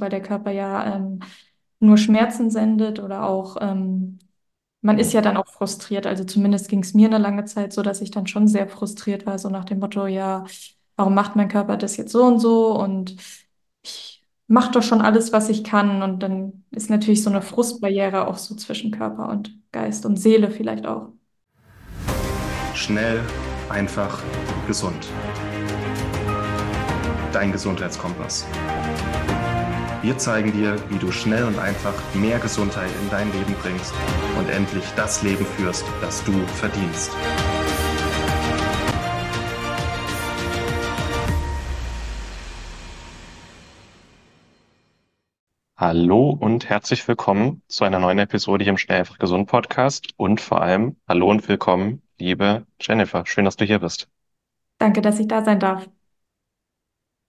weil der Körper ja ähm, nur Schmerzen sendet oder auch, ähm, man ist ja dann auch frustriert. Also zumindest ging es mir eine lange Zeit so, dass ich dann schon sehr frustriert war, so nach dem Motto, ja, warum macht mein Körper das jetzt so und so und ich mache doch schon alles, was ich kann. Und dann ist natürlich so eine Frustbarriere auch so zwischen Körper und Geist und Seele vielleicht auch. Schnell, einfach, gesund. Dein Gesundheitskompass. Wir zeigen dir, wie du schnell und einfach mehr Gesundheit in dein Leben bringst und endlich das Leben führst, das du verdienst. Hallo und herzlich willkommen zu einer neuen Episode hier im Schnell einfach gesund Podcast und vor allem hallo und willkommen, liebe Jennifer. Schön, dass du hier bist. Danke, dass ich da sein darf.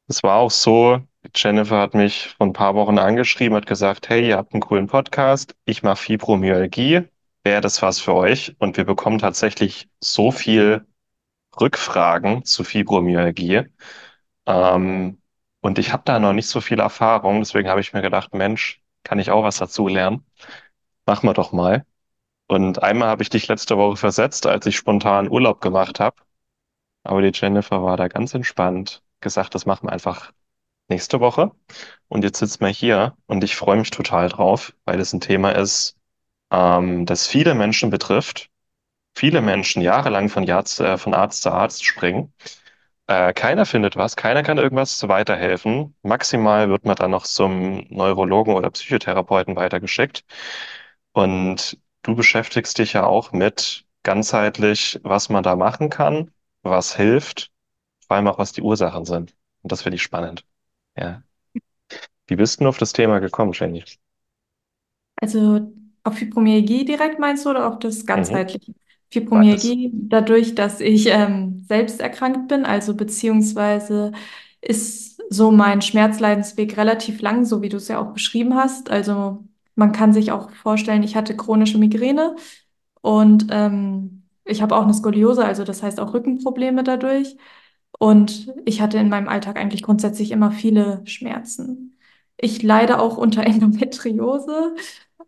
Es war auch so, Jennifer hat mich vor ein paar Wochen angeschrieben, hat gesagt, hey, ihr habt einen coolen Podcast, ich mache Fibromyalgie, wäre das was für euch? Und wir bekommen tatsächlich so viel Rückfragen zu Fibromyalgie. Ähm, und ich habe da noch nicht so viel Erfahrung, deswegen habe ich mir gedacht, Mensch, kann ich auch was dazu lernen? Machen wir doch mal. Und einmal habe ich dich letzte Woche versetzt, als ich spontan Urlaub gemacht habe. Aber die Jennifer war da ganz entspannt, gesagt, das machen wir einfach nächste Woche. Und jetzt sitzen wir hier und ich freue mich total drauf, weil es ein Thema ist, ähm, das viele Menschen betrifft. Viele Menschen jahrelang von, Jahr, äh, von Arzt zu Arzt springen. Äh, keiner findet was, keiner kann irgendwas weiterhelfen. Maximal wird man dann noch zum Neurologen oder Psychotherapeuten weitergeschickt. Und du beschäftigst dich ja auch mit ganzheitlich, was man da machen kann, was hilft, vor allem auch, was die Ursachen sind. Und das finde ich spannend. Ja. Wie bist du auf das Thema gekommen, Jenny? Also auf Fibromyalgie direkt meinst du oder auf das Mhm. ganzheitliche? Beides. Fibromyalgie, dadurch, dass ich ähm, selbst erkrankt bin, also beziehungsweise ist so mein Schmerzleidensweg relativ lang, so wie du es ja auch beschrieben hast. Also man kann sich auch vorstellen, ich hatte chronische Migräne und ähm, ich habe auch eine Skoliose, also das heißt auch Rückenprobleme dadurch. Und ich hatte in meinem Alltag eigentlich grundsätzlich immer viele Schmerzen. Ich leide auch unter Endometriose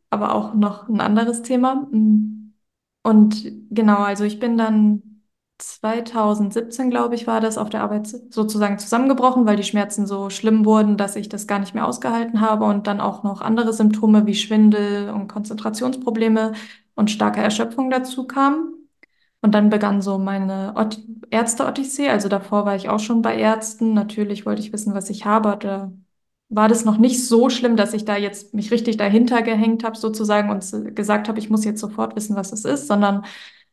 aber auch noch ein anderes Thema. Mm. Und genau, also ich bin dann 2017, glaube ich, war das auf der Arbeit sozusagen zusammengebrochen, weil die Schmerzen so schlimm wurden, dass ich das gar nicht mehr ausgehalten habe und dann auch noch andere Symptome wie Schwindel und Konzentrationsprobleme und starke Erschöpfung dazu kamen. Und dann begann so meine Ärzte-Odyssee. Also davor war ich auch schon bei Ärzten. Natürlich wollte ich wissen, was ich habe. Da war das noch nicht so schlimm, dass ich da jetzt mich richtig dahinter gehängt habe, sozusagen, und gesagt habe, ich muss jetzt sofort wissen, was es ist, sondern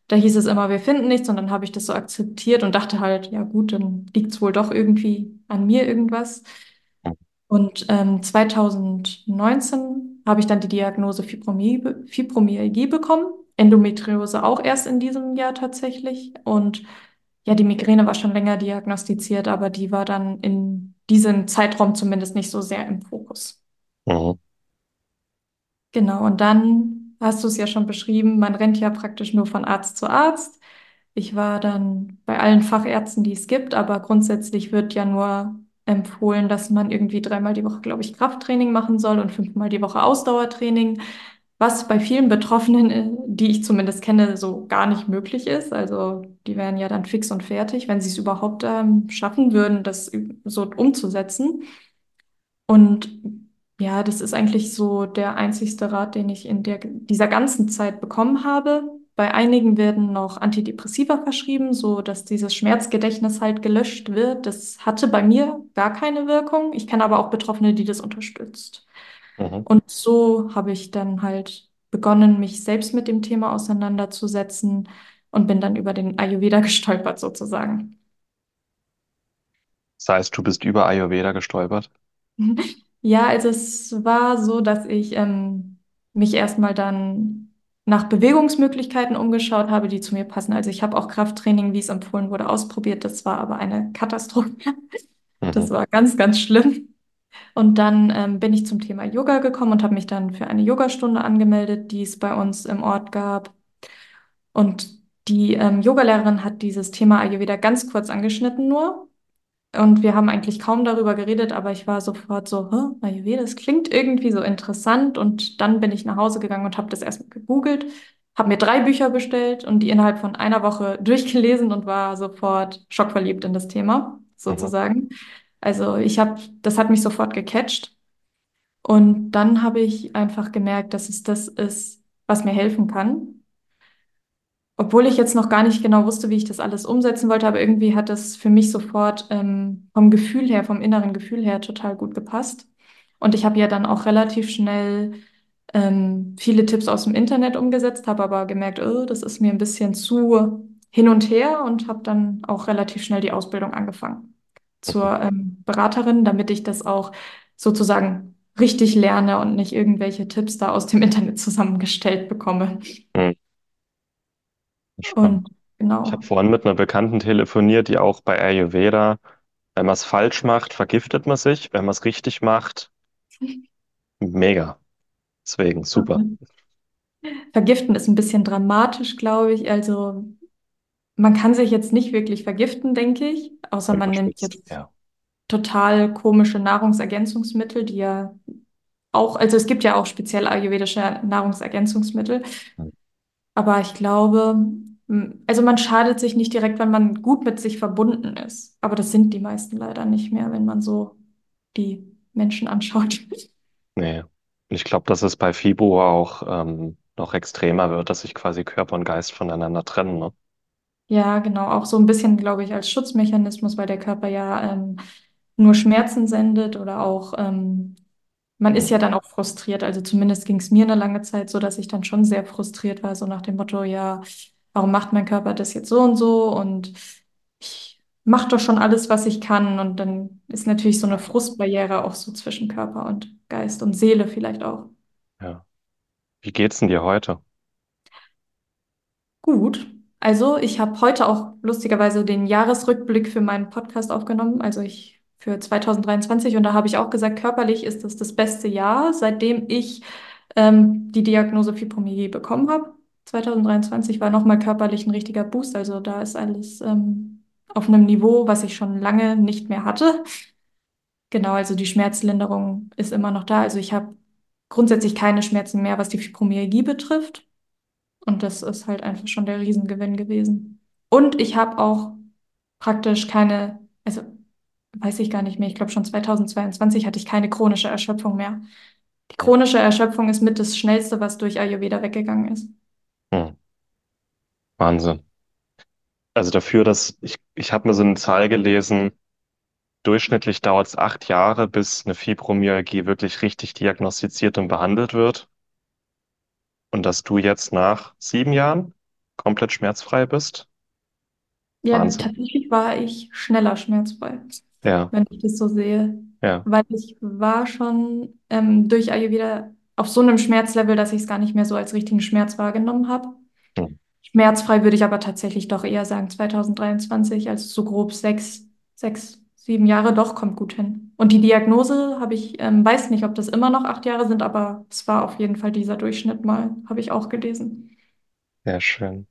da hieß es immer, wir finden nichts. Und dann habe ich das so akzeptiert und dachte halt, ja gut, dann liegt es wohl doch irgendwie an mir irgendwas. Und ähm, 2019 habe ich dann die Diagnose Fibromyalgie, Fibromyalgie bekommen. Endometriose auch erst in diesem Jahr tatsächlich. Und ja, die Migräne war schon länger diagnostiziert, aber die war dann in diesem Zeitraum zumindest nicht so sehr im Fokus. Mhm. Genau, und dann hast du es ja schon beschrieben, man rennt ja praktisch nur von Arzt zu Arzt. Ich war dann bei allen Fachärzten, die es gibt, aber grundsätzlich wird ja nur empfohlen, dass man irgendwie dreimal die Woche, glaube ich, Krafttraining machen soll und fünfmal die Woche Ausdauertraining, was bei vielen Betroffenen, äh, die ich zumindest kenne, so gar nicht möglich ist. Also die wären ja dann fix und fertig, wenn sie es überhaupt ähm, schaffen würden, das so umzusetzen. Und ja, das ist eigentlich so der einzigste Rat, den ich in der, dieser ganzen Zeit bekommen habe. Bei einigen werden noch Antidepressiva verschrieben, so dass dieses Schmerzgedächtnis halt gelöscht wird. Das hatte bei mir gar keine Wirkung. Ich kenne aber auch Betroffene, die das unterstützt. Mhm. Und so habe ich dann halt begonnen, mich selbst mit dem Thema auseinanderzusetzen und bin dann über den Ayurveda gestolpert sozusagen. Das heißt, du bist über Ayurveda gestolpert. Ja, also es war so, dass ich ähm, mich erstmal dann nach Bewegungsmöglichkeiten umgeschaut habe, die zu mir passen. Also ich habe auch Krafttraining, wie es empfohlen wurde, ausprobiert. Das war aber eine Katastrophe. Das Mhm. war ganz, ganz schlimm. Und dann ähm, bin ich zum Thema Yoga gekommen und habe mich dann für eine Yogastunde angemeldet, die es bei uns im Ort gab. Und die ähm, Yogalehrerin hat dieses Thema Ayurveda ganz kurz angeschnitten nur. Und wir haben eigentlich kaum darüber geredet, aber ich war sofort so, Hä, Ayurveda, das klingt irgendwie so interessant. Und dann bin ich nach Hause gegangen und habe das erstmal gegoogelt, habe mir drei Bücher bestellt und die innerhalb von einer Woche durchgelesen und war sofort schockverliebt in das Thema, Mhm. Also ich habe, das hat mich sofort gecatcht. Und dann habe ich einfach gemerkt, dass es das ist, was mir helfen kann. Obwohl ich jetzt noch gar nicht genau wusste, wie ich das alles umsetzen wollte, aber irgendwie hat das für mich sofort ähm, vom Gefühl her, vom inneren Gefühl her total gut gepasst. Und ich habe ja dann auch relativ schnell ähm, viele Tipps aus dem Internet umgesetzt, habe aber gemerkt, oh, das ist mir ein bisschen zu hin und her und habe dann auch relativ schnell die Ausbildung angefangen. Zur ähm, Beraterin, damit ich das auch sozusagen richtig lerne und nicht irgendwelche Tipps da aus dem Internet zusammengestellt bekomme. Mhm. Und Ich habe genau. vorhin mit einer Bekannten telefoniert, die auch bei Ayurveda, wenn man es falsch macht, vergiftet man sich. Wenn man es richtig macht, mega. Deswegen super. Vergiften ist ein bisschen dramatisch, glaube ich. Also man kann sich jetzt nicht wirklich vergiften, denke ich, außer man nimmt jetzt Ja. total komische Nahrungsergänzungsmittel, die ja auch, also es gibt ja auch speziell ayurvedische Nahrungsergänzungsmittel, Mhm. aber ich glaube, also man schadet sich nicht direkt, wenn man gut mit sich verbunden ist. Aber das sind die meisten leider nicht mehr, wenn man so die Menschen anschaut. Nee. Und ich glaube, dass es bei Fibro auch ähm, noch extremer wird, dass sich quasi Körper und Geist voneinander trennen, ne? Ja, genau, auch so ein bisschen, glaube ich, als Schutzmechanismus, weil der Körper ja ähm, nur Schmerzen sendet oder auch, ähm, man ist ja dann auch frustriert. Also zumindest ging es mir eine lange Zeit so, dass ich dann schon sehr frustriert war, so nach dem Motto, ja, warum macht mein Körper das jetzt so und so und ich mache doch schon alles, was ich kann. Und dann ist natürlich so eine Frustbarriere auch so zwischen Körper und Geist und Seele vielleicht auch. Ja. Wie geht's denn dir heute? Gut. Also, ich habe heute auch lustigerweise den Jahresrückblick für meinen Podcast aufgenommen, also ich für 2023. Und da habe ich auch gesagt, körperlich ist das das beste Jahr, seitdem ich ähm, die Diagnose Fibromyalgie bekommen habe. 2023 war nochmal körperlich ein richtiger Boost. Also da ist alles ähm, auf einem Niveau, was ich schon lange nicht mehr hatte. Genau, also die Schmerzlinderung ist immer noch da. Also ich habe grundsätzlich keine Schmerzen mehr, was die Fibromyalgie betrifft. Und das ist halt einfach schon der Riesengewinn gewesen. Und ich habe auch praktisch keine, also weiß ich gar nicht mehr, ich glaube schon 2022 hatte ich keine chronische Erschöpfung mehr. Die chronische Erschöpfung ist mit das Schnellste, was durch Ayurveda weggegangen ist. Hm. Wahnsinn. Also dafür, dass ich, ich habe mir so eine Zahl gelesen, durchschnittlich dauert es acht Jahre, bis eine Fibromyalgie wirklich richtig diagnostiziert und behandelt wird. Und dass du jetzt nach sieben Jahren komplett schmerzfrei bist. Ja, Wahnsinn. tatsächlich war ich schneller schmerzfrei, Ja, wenn ich das so sehe. ja. Weil ich war schon ähm, durch Ayurveda auf so einem Schmerzlevel, dass ich es gar nicht mehr so als richtigen Schmerz wahrgenommen habe. Hm. Schmerzfrei würde ich aber tatsächlich doch eher sagen 2023, also so grob sechs, sechs, sieben Jahre, doch kommt gut hin. Und die Diagnose habe ich, ähm, weiß nicht, ob das immer noch acht Jahre sind, aber es war auf jeden Fall dieser Durchschnitt mal, habe ich auch gelesen. Sehr schön.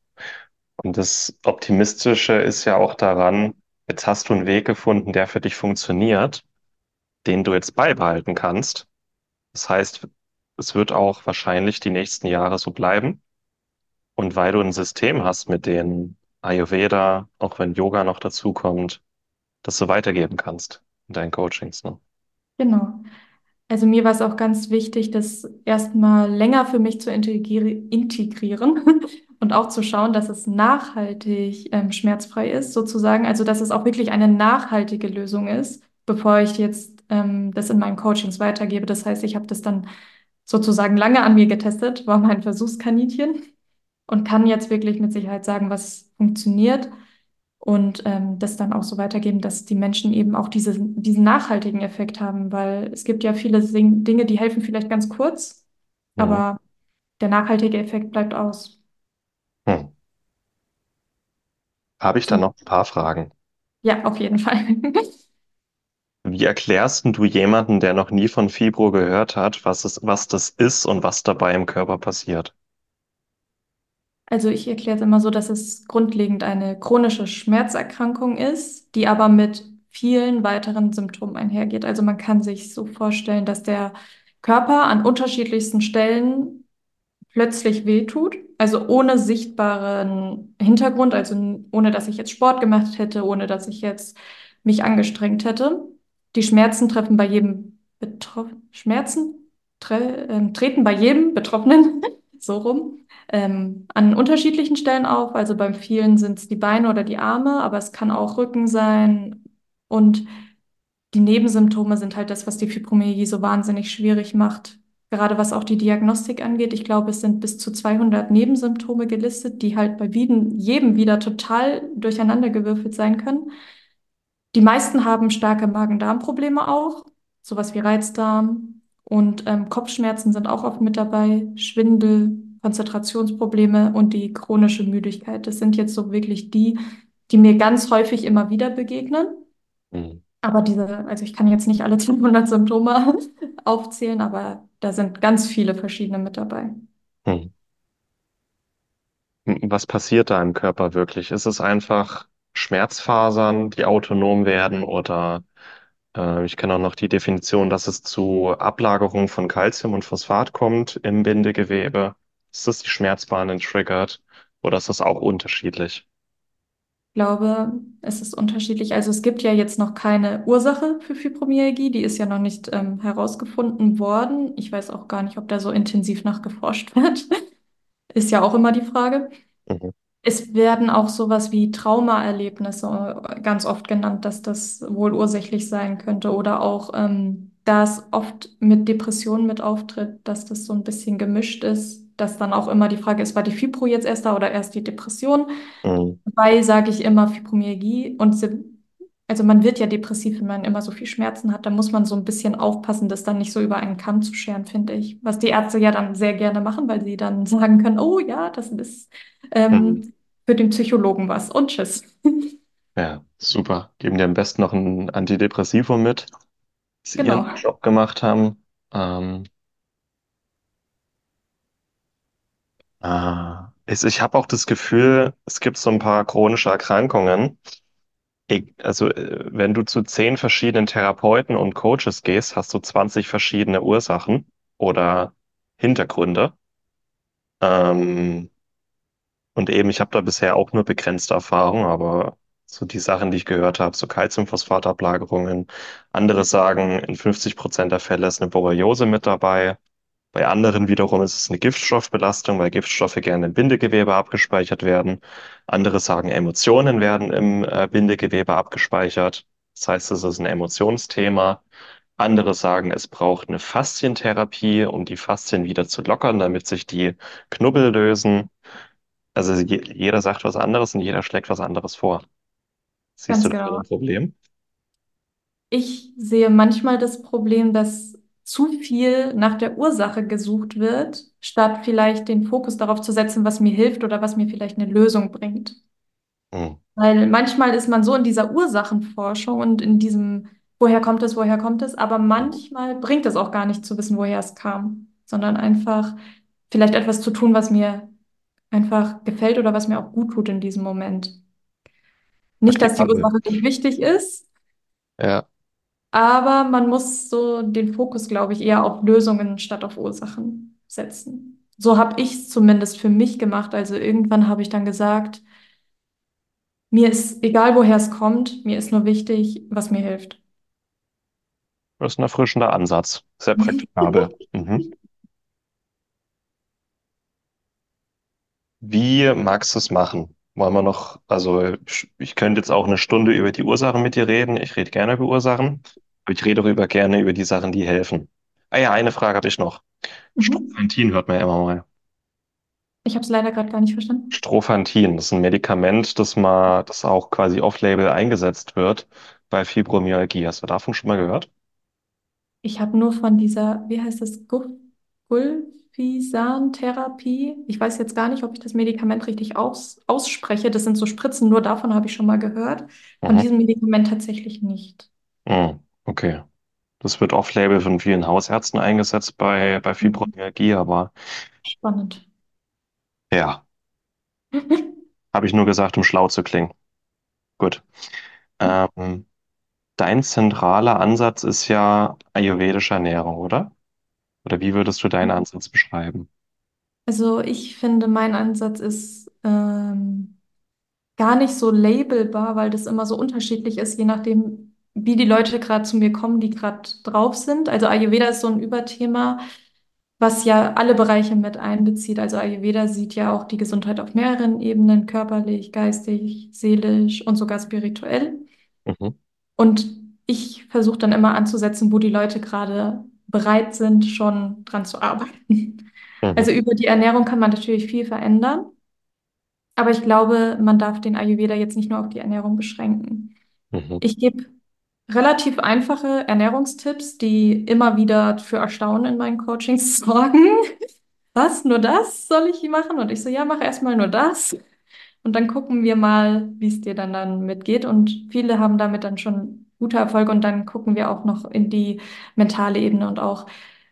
Und das Optimistische ist ja auch daran, jetzt hast du einen Weg gefunden, der für dich funktioniert, den du jetzt beibehalten kannst. Das heißt, es wird auch wahrscheinlich die nächsten Jahre so bleiben. Und weil du ein System hast, mit dem Ayurveda, auch wenn Yoga noch dazukommt, das du weitergeben kannst in deinen Coachings, ne? Genau. Also mir war es auch ganz wichtig, das erstmal länger für mich zu integri integrieren und auch zu schauen, dass es nachhaltig ähm, schmerzfrei ist, sozusagen. Also dass es auch wirklich eine nachhaltige Lösung ist, bevor ich jetzt ähm, das in meinen Coachings weitergebe. Das heißt, ich habe das dann sozusagen lange an mir getestet, war mein Versuchskaninchen und kann jetzt wirklich mit Sicherheit sagen, was funktioniert und ähm, das dann auch so weitergeben, dass die Menschen eben auch diese, diesen nachhaltigen Effekt haben, weil es gibt ja viele Dinge, die helfen vielleicht ganz kurz, Mhm. aber der nachhaltige Effekt bleibt aus. Hm. Habe ich da noch ein paar Fragen. ja, auf jeden Fall. Wie erklärst denn du jemanden, der noch nie von Fibro gehört hat, was es, was das ist und was dabei im Körper passiert? Also ich erkläre es immer so, dass es grundlegend eine chronische Schmerzerkrankung ist, die aber mit vielen weiteren Symptomen einhergeht. Also man kann sich so vorstellen, dass der Körper an unterschiedlichsten Stellen plötzlich wehtut, also ohne sichtbaren Hintergrund, also ohne dass ich jetzt Sport gemacht hätte, ohne dass ich jetzt mich angestrengt hätte. Die Schmerzen treffen bei jedem Betroffenen, Schmerzen tre äh, treten bei jedem Betroffenen so rum ähm, an unterschiedlichen Stellen auf. Also bei vielen sind es die Beine oder die Arme, aber es kann auch Rücken sein. Und die Nebensymptome sind halt das, was die Fibromyalgie so wahnsinnig schwierig macht. Gerade was auch die Diagnostik angeht. Ich glaube, es sind bis zu 200 Nebensymptome gelistet, die halt bei jedem wieder total durcheinandergewürfelt sein können. Die meisten haben starke Magen-Darm-Probleme auch, sowas wie Reizdarm. Und ähm, Kopfschmerzen sind auch oft mit dabei, Schwindel, Konzentrationsprobleme und die chronische Müdigkeit. Das sind jetzt so wirklich die, die mir ganz häufig immer wieder begegnen. Mhm. Aber diese, also ich kann jetzt nicht alle 200 Symptome aufzählen, aber da sind ganz viele verschiedene mit dabei. Mhm. Was passiert da im Körper wirklich? Ist es einfach Schmerzfasern, die autonom werden oder ich kenne auch noch die Definition, dass es zu Ablagerung von Calcium und Phosphat kommt im Bindegewebe. Ist das die Schmerzbahnen triggert oder ist das auch unterschiedlich? Ich glaube, es ist unterschiedlich. Also es gibt ja jetzt noch keine Ursache für Fibromyalgie, die ist ja noch nicht ähm, herausgefunden worden. Ich weiß auch gar nicht, ob da so intensiv nachgeforscht wird. Ist ja auch immer die Frage. Mhm. Es werden auch sowas wie Traumaerlebnisse ganz oft genannt, dass das wohl ursächlich sein könnte oder auch, ähm, dass oft mit Depressionen mit auftritt, dass das so ein bisschen gemischt ist, dass dann auch immer die Frage ist, war die Fibro jetzt erst da oder erst die Depression? Mhm. Dabei sage ich immer Fibromyalgie und also man wird ja depressiv, wenn man immer so viel Schmerzen hat. Da muss man so ein bisschen aufpassen, das dann nicht so über einen Kamm zu scheren, finde ich. Was die Ärzte ja dann sehr gerne machen, weil sie dann sagen können, oh ja, das ist ähm, mhm. für den Psychologen was und tschüss. Ja, super. Geben dir am besten noch ein Antidepressivum mit, dass sie genau. ihren Job gemacht haben. Ähm, äh, ich ich habe auch das Gefühl, es gibt so ein paar chronische Erkrankungen, also, äh, wenn du zu zehn verschiedenen Therapeuten und Coaches gehst, hast du 20 verschiedene Ursachen oder Hintergründe. Ähm, und eben, ich habe da bisher auch nur begrenzte Erfahrung, aber so die Sachen, die ich gehört habe, so Calciumphosphatablagerungen. Andere sagen, in 50 Prozent der Fälle ist eine Borreliose mit dabei. Bei anderen wiederum ist es eine Giftstoffbelastung, weil Giftstoffe gerne im Bindegewebe abgespeichert werden. Andere sagen, Emotionen werden im äh, Bindegewebe abgespeichert. Das heißt, es ist ein Emotionsthema. Andere sagen, es braucht eine Faszientherapie, um die Faszien wieder zu lockern, damit sich die Knubbel lösen. Also je, jeder sagt was anderes und jeder schlägt was anderes vor. Siehst Ganz du da genau. ein Problem? Ich sehe manchmal das Problem, dass zu viel nach der Ursache gesucht wird, statt vielleicht den Fokus darauf zu setzen, was mir hilft oder was mir vielleicht eine Lösung bringt. Mhm. Weil manchmal ist man so in dieser Ursachenforschung und in diesem, woher kommt es, woher kommt es, aber manchmal bringt es auch gar nicht zu wissen, woher es kam, sondern einfach vielleicht etwas zu tun, was mir einfach gefällt oder was mir auch gut tut in diesem Moment. Nicht, dass die Ursache nicht wichtig ist, Ja. Aber man muss so den Fokus, glaube ich, eher auf Lösungen statt auf Ursachen setzen. So habe ich es zumindest für mich gemacht. Also irgendwann habe ich dann gesagt, mir ist egal, woher es kommt, mir ist nur wichtig, was mir hilft. Das ist ein erfrischender Ansatz. Sehr praktikabel. Mhm. Wie magst du es machen? Wollen wir noch, also ich, ich könnte jetzt auch eine Stunde über die Ursachen mit dir reden. Ich rede gerne über Ursachen. Ich rede darüber gerne über die Sachen, die helfen. Ah ja, eine Frage habe ich noch. Mhm. Strophantin hört man ja immer mal. Ich habe es leider gerade gar nicht verstanden. Strophantin, das ist ein Medikament, das mal, das auch quasi off-label eingesetzt wird bei Fibromyalgie. Hast du davon schon mal gehört? Ich habe nur von dieser, wie heißt das, Gulfisan-Therapie. Ich weiß jetzt gar nicht, ob ich das Medikament richtig aus, ausspreche. Das sind so Spritzen, nur davon habe ich schon mal gehört. Von Mhm. diesem Medikament tatsächlich nicht. Mhm. Okay. Das wird off-label von vielen Hausärzten eingesetzt bei, bei Fibromyalgie, aber Spannend. ja, habe ich nur gesagt, um schlau zu klingen. Gut. Ähm, dein zentraler Ansatz ist ja ayurvedische Ernährung, oder? Oder wie würdest du deinen Ansatz beschreiben? Also ich finde, mein Ansatz ist ähm, gar nicht so labelbar, weil das immer so unterschiedlich ist, je nachdem, wie die Leute gerade zu mir kommen, die gerade drauf sind. Also Ayurveda ist so ein Überthema, was ja alle Bereiche mit einbezieht. Also Ayurveda sieht ja auch die Gesundheit auf mehreren Ebenen, körperlich, geistig, seelisch und sogar spirituell. Mhm. Und ich versuche dann immer anzusetzen, wo die Leute gerade bereit sind, schon dran zu arbeiten. Mhm. Also über die Ernährung kann man natürlich viel verändern, aber ich glaube, man darf den Ayurveda jetzt nicht nur auf die Ernährung beschränken. Mhm. Ich gebe relativ einfache Ernährungstipps, die immer wieder für Erstaunen in meinen Coachings sorgen. Was? Nur das soll ich machen? Und ich so, ja, mach erstmal nur das. Und dann gucken wir mal, wie es dir dann, dann mitgeht. Und viele haben damit dann schon gute Erfolge. Und dann gucken wir auch noch in die mentale Ebene und auch,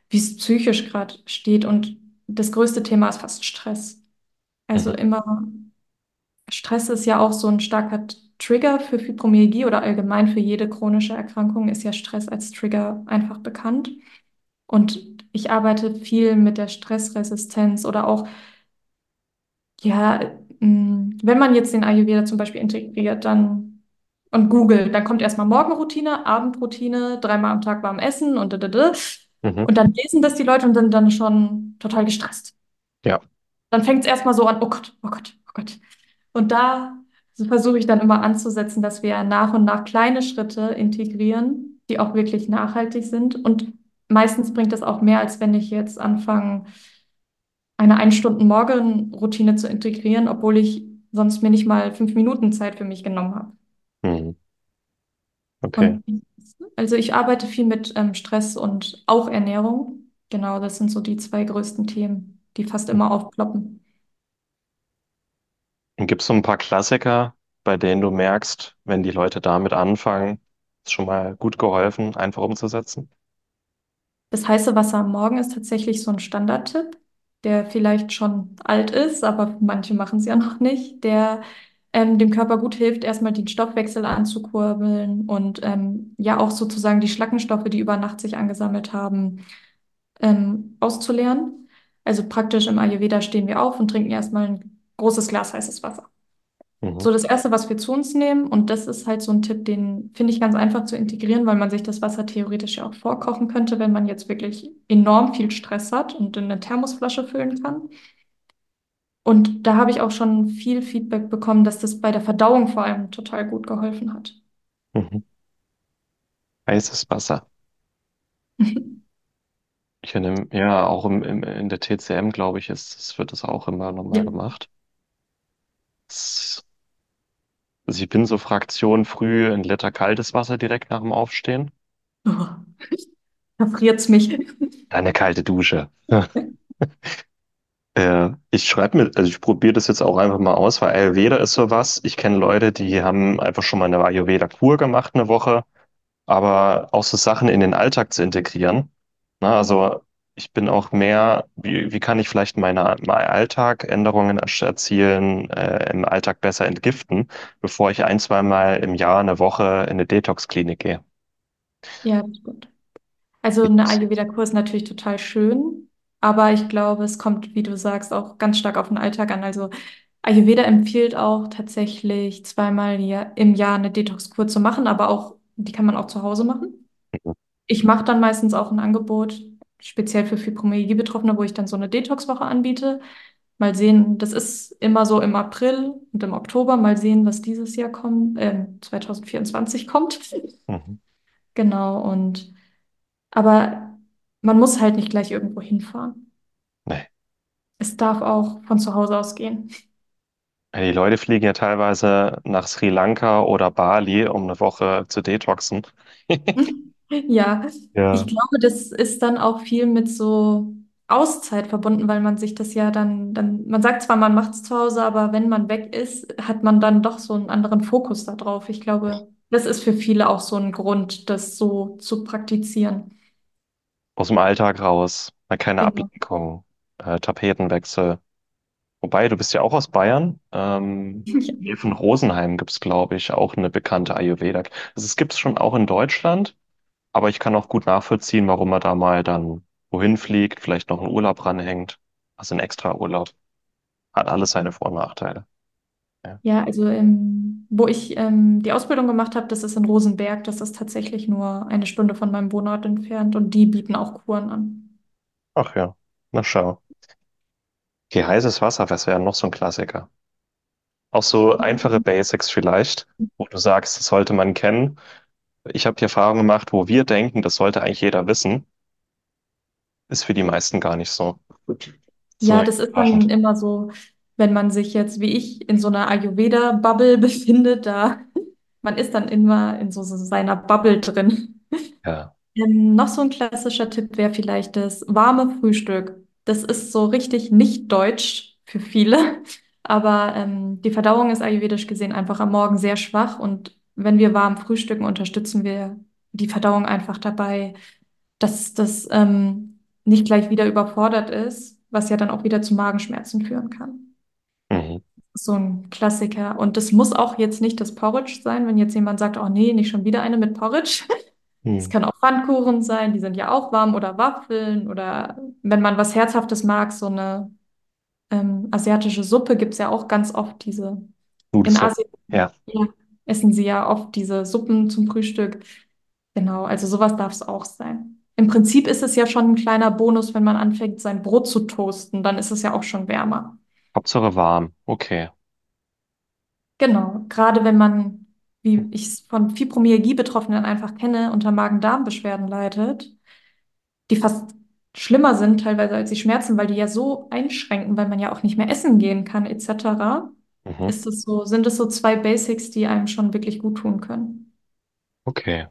wie es psychisch gerade steht. Und das größte Thema ist fast Stress. Also Mhm. immer, Stress ist ja auch so ein starker Trigger für Fibromyalgie oder allgemein für jede chronische Erkrankung ist ja Stress als Trigger einfach bekannt. Und ich arbeite viel mit der Stressresistenz oder auch ja, mh, wenn man jetzt den Ayurveda zum Beispiel integriert, dann und googelt, dann kommt erstmal Morgenroutine, Abendroutine, dreimal am Tag warm essen und da, da, da. Mhm. Und dann lesen das die Leute und sind dann schon total gestresst. Ja. Dann fängt es erstmal so an, oh Gott, oh Gott, oh Gott. Und da so versuche ich dann immer anzusetzen, dass wir nach und nach kleine Schritte integrieren, die auch wirklich nachhaltig sind. Und meistens bringt das auch mehr, als wenn ich jetzt anfange, eine Ein-Stunden-Morgen-Routine zu integrieren, obwohl ich sonst mir nicht mal fünf Minuten Zeit für mich genommen habe. Mhm. Okay. Und also ich arbeite viel mit ähm, Stress und auch Ernährung. Genau, das sind so die zwei größten Themen, die fast immer aufploppen. Gibt es so ein paar Klassiker, bei denen du merkst, wenn die Leute damit anfangen, ist schon mal gut geholfen, einfach umzusetzen? Das heiße Wasser am Morgen ist tatsächlich so ein Standardtipp, der vielleicht schon alt ist, aber manche machen es ja noch nicht, der ähm, dem Körper gut hilft, erstmal den Stoffwechsel anzukurbeln und ähm, ja auch sozusagen die Schlackenstoffe, die über Nacht sich angesammelt haben, ähm, auszuleeren. Also praktisch im Ayurveda stehen wir auf und trinken erstmal ein großes Glas heißes Wasser. Mhm. So das Erste, was wir zu uns nehmen, und das ist halt so ein Tipp, den finde ich ganz einfach zu integrieren, weil man sich das Wasser theoretisch ja auch vorkochen könnte, wenn man jetzt wirklich enorm viel Stress hat und in eine Thermosflasche füllen kann. Und da habe ich auch schon viel Feedback bekommen, dass das bei der Verdauung vor allem total gut geholfen hat. Mhm. Heißes Wasser. Ich nehme, ja, auch im, im, in der TCM, glaube ich, ist, es wird das auch immer Ja. nochmal gemacht. Es- Also ich bin so Fraktion früh ein Liter kaltes Wasser direkt nach dem Aufstehen. Oh, da friert's mich. Eine kalte Dusche. Äh, ich schreibe mir, also ich probiere das jetzt auch einfach mal aus, weil Ayurveda ist sowas. Ich kenne Leute, die haben einfach schon mal eine Ayurveda-Kur gemacht, eine Woche, aber auch so Sachen in den Alltag zu integrieren. Na, also ich bin auch mehr, wie, wie kann ich vielleicht meine, meinen Alltag Änderungen erzielen, äh, im Alltag besser entgiften, bevor ich ein, zweimal im Jahr eine Woche in eine Detox-Klinik gehe. Ja, das stimmt. Also eine Ayurveda-Kur ist natürlich total schön, aber ich glaube, es kommt, wie du sagst, auch ganz stark auf den Alltag an. Also Ayurveda empfiehlt auch tatsächlich zweimal im Jahr eine Detox-Kur zu machen, aber auch, die kann man auch zu Hause machen. Mhm. Ich mache dann meistens auch ein Angebot, speziell für Fibromyalgie-Betroffene, wo ich dann so eine Detox-Woche anbiete. Mal sehen, das ist immer so im April und im Oktober. Mal sehen, was dieses Jahr kommt, ähm, 2024 kommt. Mhm. Genau, und aber man muss halt nicht gleich irgendwo hinfahren. Nee. Es darf auch von zu Hause aus gehen. Die Leute fliegen ja teilweise nach Sri Lanka oder Bali, um eine Woche zu detoxen. Ja, ich Ja. glaube, das ist dann auch viel mit so Auszeit verbunden, weil man sich das ja dann, dann, man sagt zwar, man macht es zu Hause, aber wenn man weg ist, hat man dann doch so einen anderen Fokus darauf. Ich glaube, das ist für viele auch so ein Grund, das so zu praktizieren. Aus dem Alltag raus, mal keine Genau. Ablenkung, äh, Tapetenwechsel. Wobei, du bist ja auch aus Bayern. Ähm, hier von Rosenheim gibt's, glaube ich, auch eine bekannte Ayurveda. Also es gibt's schon auch in Deutschland, aber ich kann auch gut nachvollziehen, warum man da mal dann wohin fliegt, vielleicht noch einen Urlaub ranhängt. Also ein extra Urlaub. Hat alles seine Vor- und Nachteile. Ja. Ja, also ähm, wo ich ähm, die Ausbildung gemacht habe, das ist in Rosenberg. Das ist tatsächlich nur eine Stunde von meinem Wohnort entfernt und die bieten auch Kuren an. Ach ja, na schau. Okay, heißes Wasser, was wäre noch so ein Klassiker? Auch so einfache Basics vielleicht, wo du sagst, das sollte man kennen. Ich habe die Erfahrung gemacht, wo wir denken, das sollte eigentlich jeder wissen, ist für die meisten gar nicht so. So Ja, das ist dann überraschend. immer so, wenn man sich jetzt wie ich in so einer Ayurveda-Bubble befindet, da man ist dann immer in so, so seiner Bubble drin. Ja. Ähm, noch so ein klassischer Tipp wäre vielleicht das warme Frühstück. Das ist so richtig nicht deutsch für viele, aber ähm, die Verdauung ist ayurvedisch gesehen einfach am Morgen sehr schwach und wenn wir warm frühstücken, unterstützen wir die Verdauung einfach dabei, dass das ähm, nicht gleich wieder überfordert ist, was ja dann auch wieder zu Magenschmerzen führen kann. Mhm. So ein Klassiker. Und das muss auch jetzt nicht das Porridge sein, wenn jetzt jemand sagt, oh nee, nicht schon wieder eine mit Porridge. Es Mhm. kann auch Pfannkuchen sein, die sind ja auch warm oder Waffeln oder wenn man was Herzhaftes mag, so eine ähm, asiatische Suppe gibt es ja auch ganz oft diese. In Nudelsuppe. Asien Ja. ja, essen sie ja oft diese Suppen zum Frühstück. Genau, also sowas darf es auch sein. Im Prinzip ist es ja schon ein kleiner Bonus, wenn man anfängt, sein Brot zu toasten, dann ist es ja auch schon wärmer. Hauptsache warm. Okay. Genau, gerade wenn man, wie ich es von Fibromyalgie-Betroffenen einfach kenne, unter Magen-Darm-Beschwerden leidet, die fast schlimmer sind teilweise als die Schmerzen, weil die ja so einschränken, weil man ja auch nicht mehr essen gehen kann, etc. Mhm. Ist es so, sind es so zwei Basics, die einem schon wirklich gut tun können? Okay.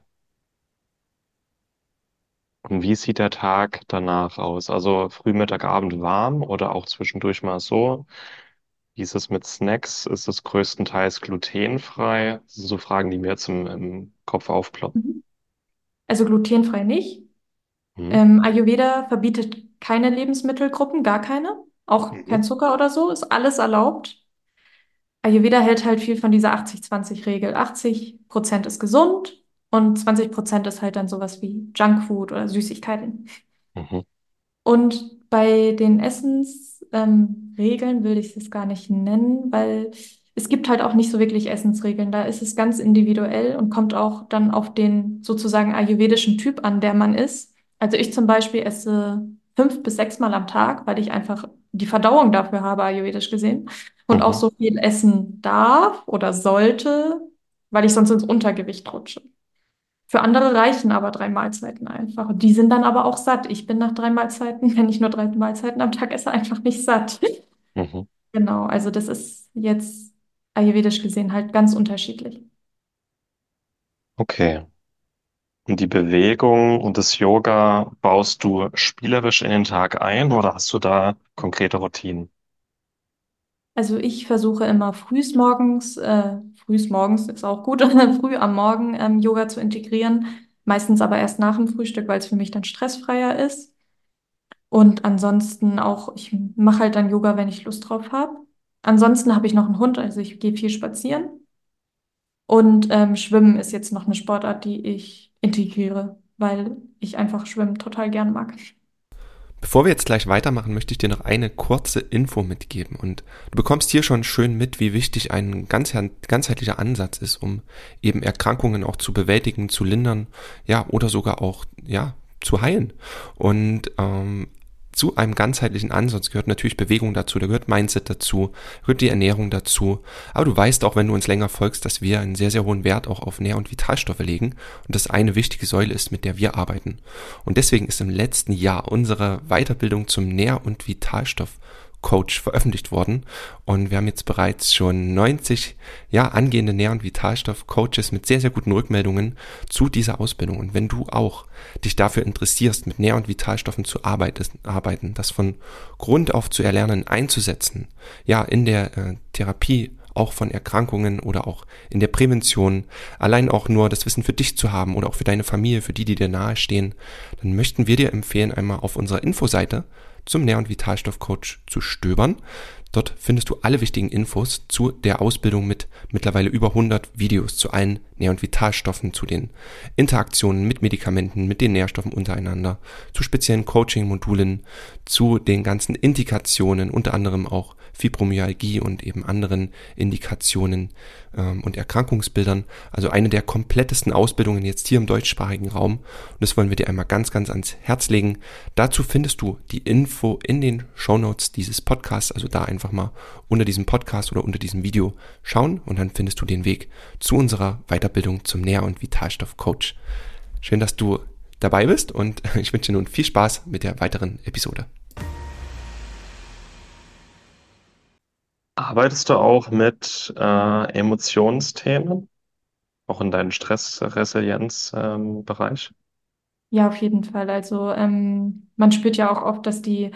Und wie sieht der Tag danach aus? Also früh, Mittag, Abend warm oder auch zwischendurch mal so? Wie ist es mit Snacks? Ist es größtenteils glutenfrei? Das sind so Fragen, die mir jetzt im, im Kopf aufploppen. Mhm. Also glutenfrei nicht. Mhm. Ähm, Ayurveda verbietet keine Lebensmittelgruppen, gar keine. Auch Mhm. kein Zucker oder so, ist alles erlaubt. Ayurveda hält halt viel von dieser 80-20-Regel. 80 Prozent ist gesund und 20 Prozent ist halt dann sowas wie Junkfood oder Süßigkeiten. Mhm. Und bei den Essensregeln ähm, will ich es gar nicht nennen, weil es gibt halt auch nicht so wirklich Essensregeln. Da ist es ganz individuell und kommt auch dann auf den sozusagen ayurvedischen Typ an, der man ist. Also ich zum Beispiel esse fünf bis sechs Mal am Tag, weil ich einfach die Verdauung dafür habe, ayurvedisch gesehen, und auch Mhm. so viel essen darf oder sollte, weil ich sonst ins Untergewicht rutsche. Für andere reichen aber drei Mahlzeiten einfach. Und die sind dann aber auch satt. Ich bin nach drei Mahlzeiten, wenn ich nur drei Mahlzeiten am Tag esse, einfach nicht satt. Mhm. Genau, also das ist jetzt ayurvedisch gesehen halt ganz unterschiedlich. Okay. Und die Bewegung und das Yoga baust du spielerisch in den Tag ein oder hast du da konkrete Routinen? Also ich versuche immer frühs morgens, äh, frühs morgens ist auch gut, früh am Morgen ähm, Yoga zu integrieren. Meistens aber erst nach dem Frühstück, weil es für mich dann stressfreier ist. Und ansonsten auch, ich mache halt dann Yoga, wenn ich Lust drauf habe. Ansonsten habe ich noch einen Hund, also ich gehe viel spazieren. Und ähm, Schwimmen ist jetzt noch eine Sportart, die ich integriere, weil ich einfach Schwimmen total gern mag. Bevor wir jetzt gleich weitermachen, möchte ich dir noch eine kurze Info mitgeben. Und du bekommst hier schon schön mit, wie wichtig ein ganzheitlicher Ansatz ist, um eben Erkrankungen auch zu bewältigen, zu lindern, ja, oder sogar auch, ja, zu heilen. Und ähm, zu einem ganzheitlichen Ansatz gehört natürlich Bewegung dazu, da gehört Mindset dazu, gehört die Ernährung dazu. Aber du weißt auch, wenn du uns länger folgst, dass wir einen sehr, sehr hohen Wert auch auf Nähr- und Vitalstoffe legen und das eine wichtige Säule ist, mit der wir arbeiten. Und deswegen ist im letzten Jahr unsere Weiterbildung zum Nähr- und Vitalstoff Coach veröffentlicht worden. Und wir haben jetzt bereits schon 90 ja angehende Nähr- und Vitalstoff-Coaches mit sehr sehr guten Rückmeldungen zu dieser Ausbildung. Und wenn du auch dich dafür interessierst mit Nähr- und Vitalstoffen zu arbeiten, das von Grund auf zu erlernen, einzusetzen, ja in der äh, Therapie auch von Erkrankungen oder auch in der Prävention, allein auch nur das Wissen für dich zu haben oder auch für deine Familie, für die, die dir nahestehen, dann möchten wir dir empfehlen, einmal auf unserer Infoseite zum Nähr- und Vitalstoffcoach zu stöbern. Dort findest du alle wichtigen Infos zu der Ausbildung mit mittlerweile über 100 Videos zu allen Nähr- und Vitalstoffen, zu den Interaktionen mit Medikamenten, mit den Nährstoffen untereinander, zu speziellen Coaching-Modulen, zu den ganzen Indikationen, unter anderem auch Fibromyalgie und eben anderen Indikationen ähm, und Erkrankungsbildern. Also eine der komplettesten Ausbildungen jetzt hier im deutschsprachigen Raum. Und das wollen wir dir einmal ganz, ganz ans Herz legen. Dazu findest du die Info in den Show Notes dieses Podcasts. Also da einfach mal unter diesem Podcast oder unter diesem Video schauen und dann findest du den Weg zu unserer Weiterbildung zum Nähr- und Vitalstoff-Coach. Schön, dass du dabei bist und ich wünsche dir nun viel Spaß mit der weiteren Episode. Arbeitest du auch mit äh, Emotionsthemen, auch in deinem Stressresilienz-Bereich? Ja, auf jeden Fall. Also ähm, man spürt ja auch oft, dass die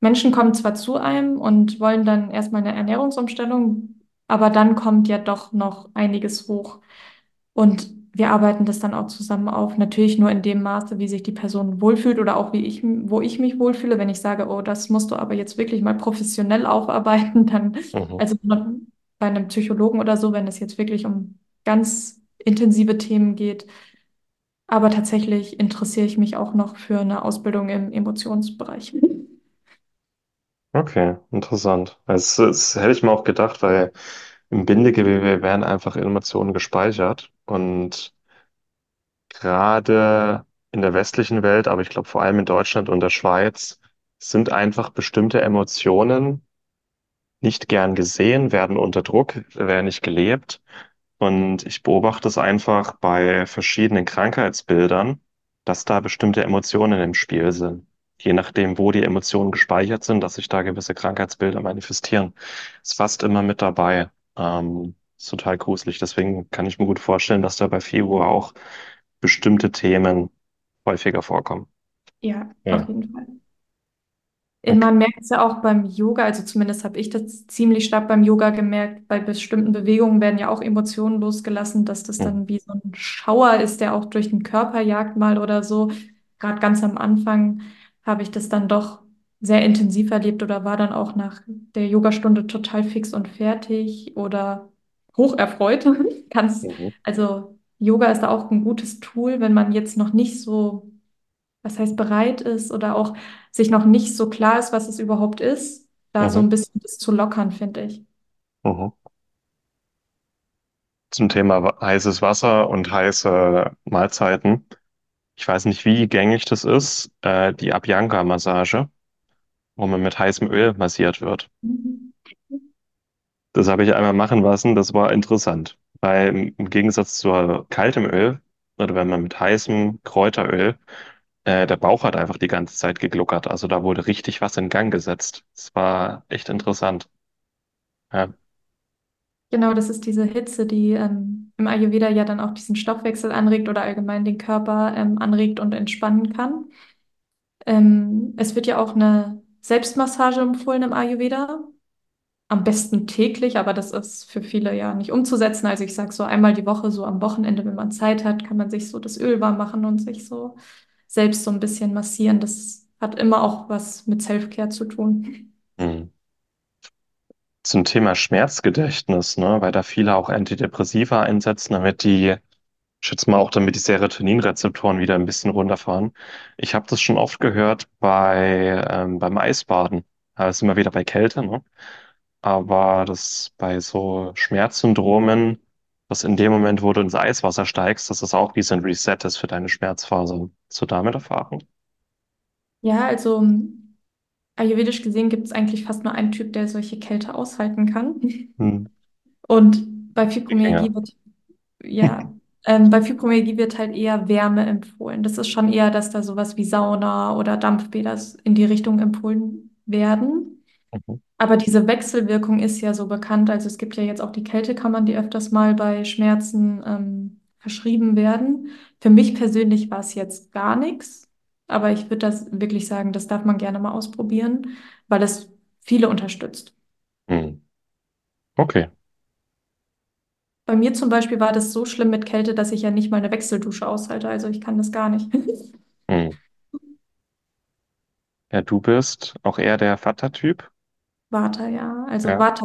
Menschen kommen zwar zu einem und wollen dann erstmal eine Ernährungsumstellung, aber dann kommt ja doch noch einiges hoch. Und wir arbeiten das dann auch zusammen auf. Natürlich nur in dem Maße, wie sich die Person wohlfühlt oder auch wie ich, wo ich mich wohlfühle. Wenn ich sage, oh, das musst du aber jetzt wirklich mal professionell aufarbeiten, dann, Mhm. also bei einem Psychologen oder so, wenn es jetzt wirklich um ganz intensive Themen geht. Aber tatsächlich interessiere ich mich auch noch für eine Ausbildung im Emotionsbereich. Okay, interessant. Das, das hätte ich mir auch gedacht, weil im Bindegewebe werden einfach Emotionen gespeichert und gerade in der westlichen Welt, aber ich glaube vor allem in Deutschland und der Schweiz, sind einfach bestimmte Emotionen nicht gern gesehen, werden unter Druck, werden nicht gelebt. Und ich beobachte es einfach bei verschiedenen Krankheitsbildern, dass da bestimmte Emotionen im Spiel sind. Je nachdem, wo die Emotionen gespeichert sind, dass sich da gewisse Krankheitsbilder manifestieren. Ist fast immer mit dabei. Ähm, ist total gruselig. Deswegen kann ich mir gut vorstellen, dass da bei Februar auch bestimmte Themen häufiger vorkommen. Ja, Ja, auf jeden Fall. okay. Man merkt es ja auch beim Yoga, also zumindest habe ich das ziemlich stark beim Yoga gemerkt. Bei bestimmten Bewegungen werden ja auch Emotionen losgelassen, dass das dann wie so ein Schauer ist, der auch durch den Körper jagt mal oder so. Gerade ganz am Anfang habe ich das dann doch sehr intensiv erlebt oder war dann auch nach der Yogastunde total fix und fertig oder hocherfreut. Ganz, Mhm. also Yoga ist da auch ein gutes Tool, wenn man jetzt noch nicht so was heißt bereit ist oder auch sich noch nicht so klar ist, was es überhaupt ist, da so Mhm. ein bisschen das zu lockern, finde ich. Mhm. Zum Thema heißes Wasser und heiße Mahlzeiten. Ich weiß nicht, wie gängig das ist, äh, die Abhyanga-Massage, wo man mit heißem Öl massiert wird. Mhm. Das habe ich einmal machen lassen, das war interessant, weil im Gegensatz zu kaltem Öl oder wenn man mit heißem Kräuteröl, äh, der Bauch hat einfach die ganze Zeit gegluckert. Also da wurde richtig was in Gang gesetzt. Es war echt interessant. Ja. Genau, das ist diese Hitze, die ähm, im Ayurveda ja dann auch diesen Stoffwechsel anregt oder allgemein den Körper ähm, anregt und entspannen kann. Ähm, es wird ja auch eine Selbstmassage empfohlen im Ayurveda. Am besten täglich, aber das ist für viele ja nicht umzusetzen. Also ich sage so einmal die Woche, so am Wochenende, wenn man Zeit hat, kann man sich so das Öl warm machen und sich so selbst so ein bisschen massieren. Das hat immer auch was mit Self-Care zu tun. Hm. Zum Thema Schmerzgedächtnis, ne, weil da viele auch Antidepressiva einsetzen, damit die, ich schätze mal auch, damit die Serotoninrezeptoren wieder ein bisschen runterfahren. Ich habe das schon oft gehört bei, ähm, beim Eisbaden. Da ist immer wieder bei Kälte, ne? Aber das bei so Schmerzsyndromen, dass in dem Moment, wo du ins Eiswasser steigst, dass das auch wie so ein Reset ist für deine Schmerzphase. Hast du damit Erfahrung? Ja, also ayurvedisch gesehen gibt es eigentlich fast nur einen Typ, der solche Kälte aushalten kann. Hm. Und bei. Fibromyalgie wird, ja, ähm, bei Fibromyalgie wird halt eher Wärme empfohlen. Das ist schon eher, dass da sowas wie Sauna oder Dampfbäder in die Richtung empfohlen werden. Mhm. Aber diese Wechselwirkung ist ja so bekannt. Also es gibt ja jetzt auch die Kältekammern, die öfters mal bei Schmerzen ähm, verschrieben werden. Für mich persönlich war es jetzt gar nichts. Aber ich würde das wirklich sagen, das darf man gerne mal ausprobieren, weil es viele unterstützt. Hm. Okay. Bei mir zum Beispiel war das so schlimm mit Kälte, dass ich ja nicht mal eine Wechseldusche aushalte. Also ich kann das gar nicht. Hm. Ja, du bist auch eher der Vata-Typ. Vata, ja. Also Ja, Vata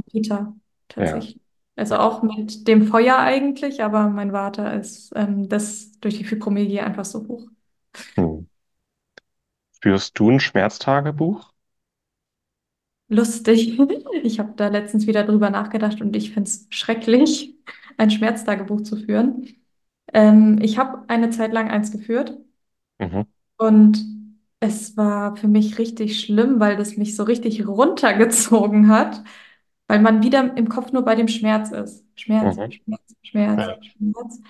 ja. tatsächlich. Also Okay. auch mit dem Feuer eigentlich, aber mein Vata ist ähm, das durch die Fibromyalgie einfach so hoch. Hm. Führst du ein Schmerztagebuch? Lustig. Ich habe da letztens wieder drüber nachgedacht und ich finde es schrecklich, ein Schmerztagebuch zu führen. Ähm, ich habe eine Zeit lang eins geführt Mhm. und es war für mich richtig schlimm, weil das mich so richtig runtergezogen hat, weil man wieder im Kopf nur bei dem Schmerz ist. Schmerz, Mhm. Schmerz, Schmerz, Ja. Schmerz.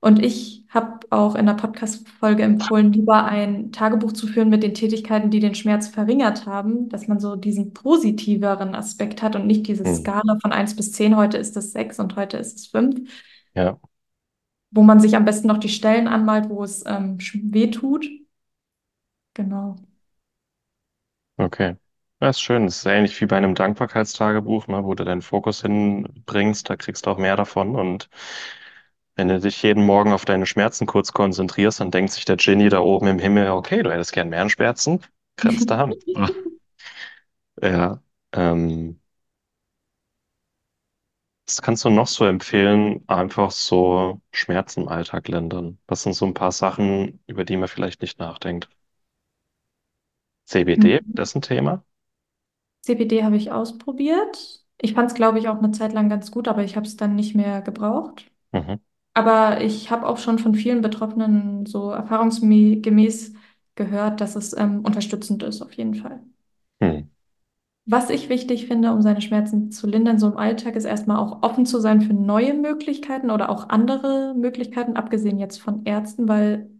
Und ich habe auch in der Podcast-Folge empfohlen, lieber ein Tagebuch zu führen mit den Tätigkeiten, die den Schmerz verringert haben, dass man so diesen positiveren Aspekt hat und nicht diese Hm. Skala von eins bis zehn. heute ist es 6 und heute ist es 5, Ja, wo man sich am besten noch die Stellen anmalt, wo es ähm, weh tut. Genau. okay. Das ist schön. Das ist ähnlich wie bei einem Dankbarkeitstagebuch, ne, wo du deinen Fokus hinbringst, da kriegst du auch mehr davon. Und wenn du dich jeden Morgen auf deine Schmerzen kurz konzentrierst, dann denkt sich der Genie da oben im Himmel, okay, du hättest gern mehr Schmerzen, grenzt an. Ja, ähm, was kannst du noch so empfehlen? Einfach so Schmerzen im Alltag lindern. Was sind so ein paar Sachen, über die man vielleicht nicht nachdenkt? CBD, das ist ein Thema. CBD habe ich ausprobiert. Ich fand es, glaube ich, auch eine Zeit lang ganz gut, aber ich habe es dann nicht mehr gebraucht. Mhm. Aber ich habe auch schon von vielen Betroffenen so erfahrungsgemäß gehört, dass es ähm, unterstützend ist, auf jeden Fall. Hm. Was ich wichtig finde, um seine Schmerzen zu lindern, so im Alltag, ist erstmal auch offen zu sein für neue Möglichkeiten oder auch andere Möglichkeiten, abgesehen jetzt von Ärzten, weil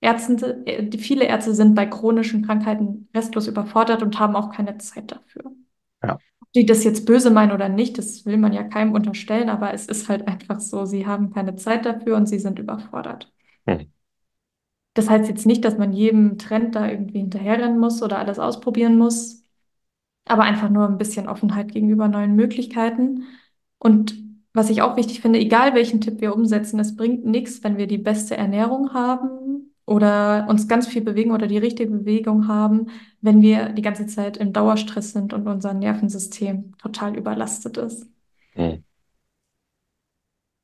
Ärzte, äh, viele Ärzte sind bei chronischen Krankheiten restlos überfordert und haben auch keine Zeit dafür. Ja. Ob die das jetzt böse meinen oder nicht, das will man ja keinem unterstellen, aber es ist halt einfach so, sie haben keine Zeit dafür und sie sind überfordert. Hm. Das heißt jetzt nicht, dass man jedem Trend da irgendwie hinterherrennen muss oder alles ausprobieren muss, aber einfach nur ein bisschen Offenheit gegenüber neuen Möglichkeiten. Und was ich auch wichtig finde, egal welchen Tipp wir umsetzen, es bringt nichts, wenn wir die beste Ernährung haben oder uns ganz viel bewegen oder die richtige Bewegung haben, wenn wir die ganze Zeit im Dauerstress sind und unser Nervensystem total überlastet ist. Hm.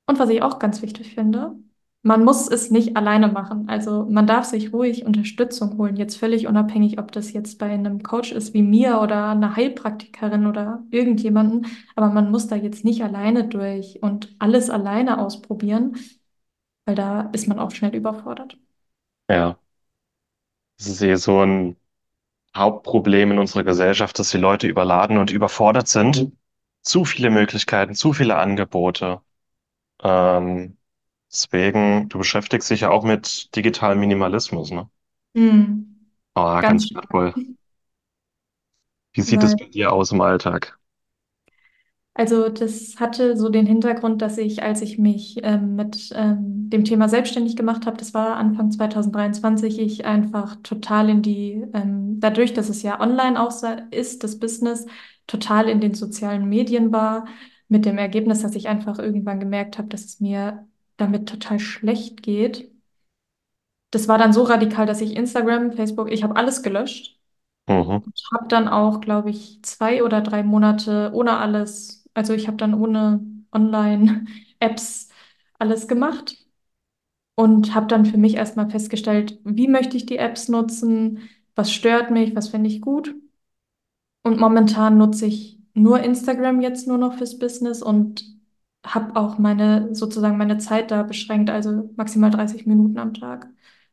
Und was ich auch ganz wichtig finde, man muss es nicht alleine machen. Also man darf sich ruhig Unterstützung holen, jetzt völlig unabhängig, ob das jetzt bei einem Coach ist wie mir oder einer Heilpraktikerin oder irgendjemanden. Aber man muss da jetzt nicht alleine durch und alles alleine ausprobieren, weil da ist man auch schnell überfordert. Ja, das ist eh so ein Hauptproblem in unserer Gesellschaft, dass die Leute überladen und überfordert sind. Zu viele Möglichkeiten, zu viele Angebote. Ähm, deswegen, du beschäftigst dich ja auch mit digitalem Minimalismus, ne? Mhm. Ah, Ganz ganz stark. wertvoll. Wie sieht es Weil bei dir aus im Alltag? Also das hatte so den Hintergrund, dass ich, als ich mich ähm, mit ähm, dem Thema selbstständig gemacht habe, das war Anfang 2023, ich einfach total in die, ähm, dadurch, dass es ja online auch ist, das Business, total in den sozialen Medien war, mit dem Ergebnis, dass ich einfach irgendwann gemerkt habe, dass es mir damit total schlecht geht. Das war dann so radikal, dass ich Instagram, Facebook, ich habe alles gelöscht. Mhm, Ich habe dann auch, glaube ich, zwei oder drei Monate ohne alles, also ich habe dann ohne Online-Apps alles gemacht und habe dann für mich erstmal festgestellt, wie möchte ich die Apps nutzen, was stört mich, was finde ich gut. Und momentan nutze ich nur Instagram jetzt nur noch fürs Business und habe auch meine, sozusagen meine Zeit da beschränkt, also maximal 30 Minuten am Tag.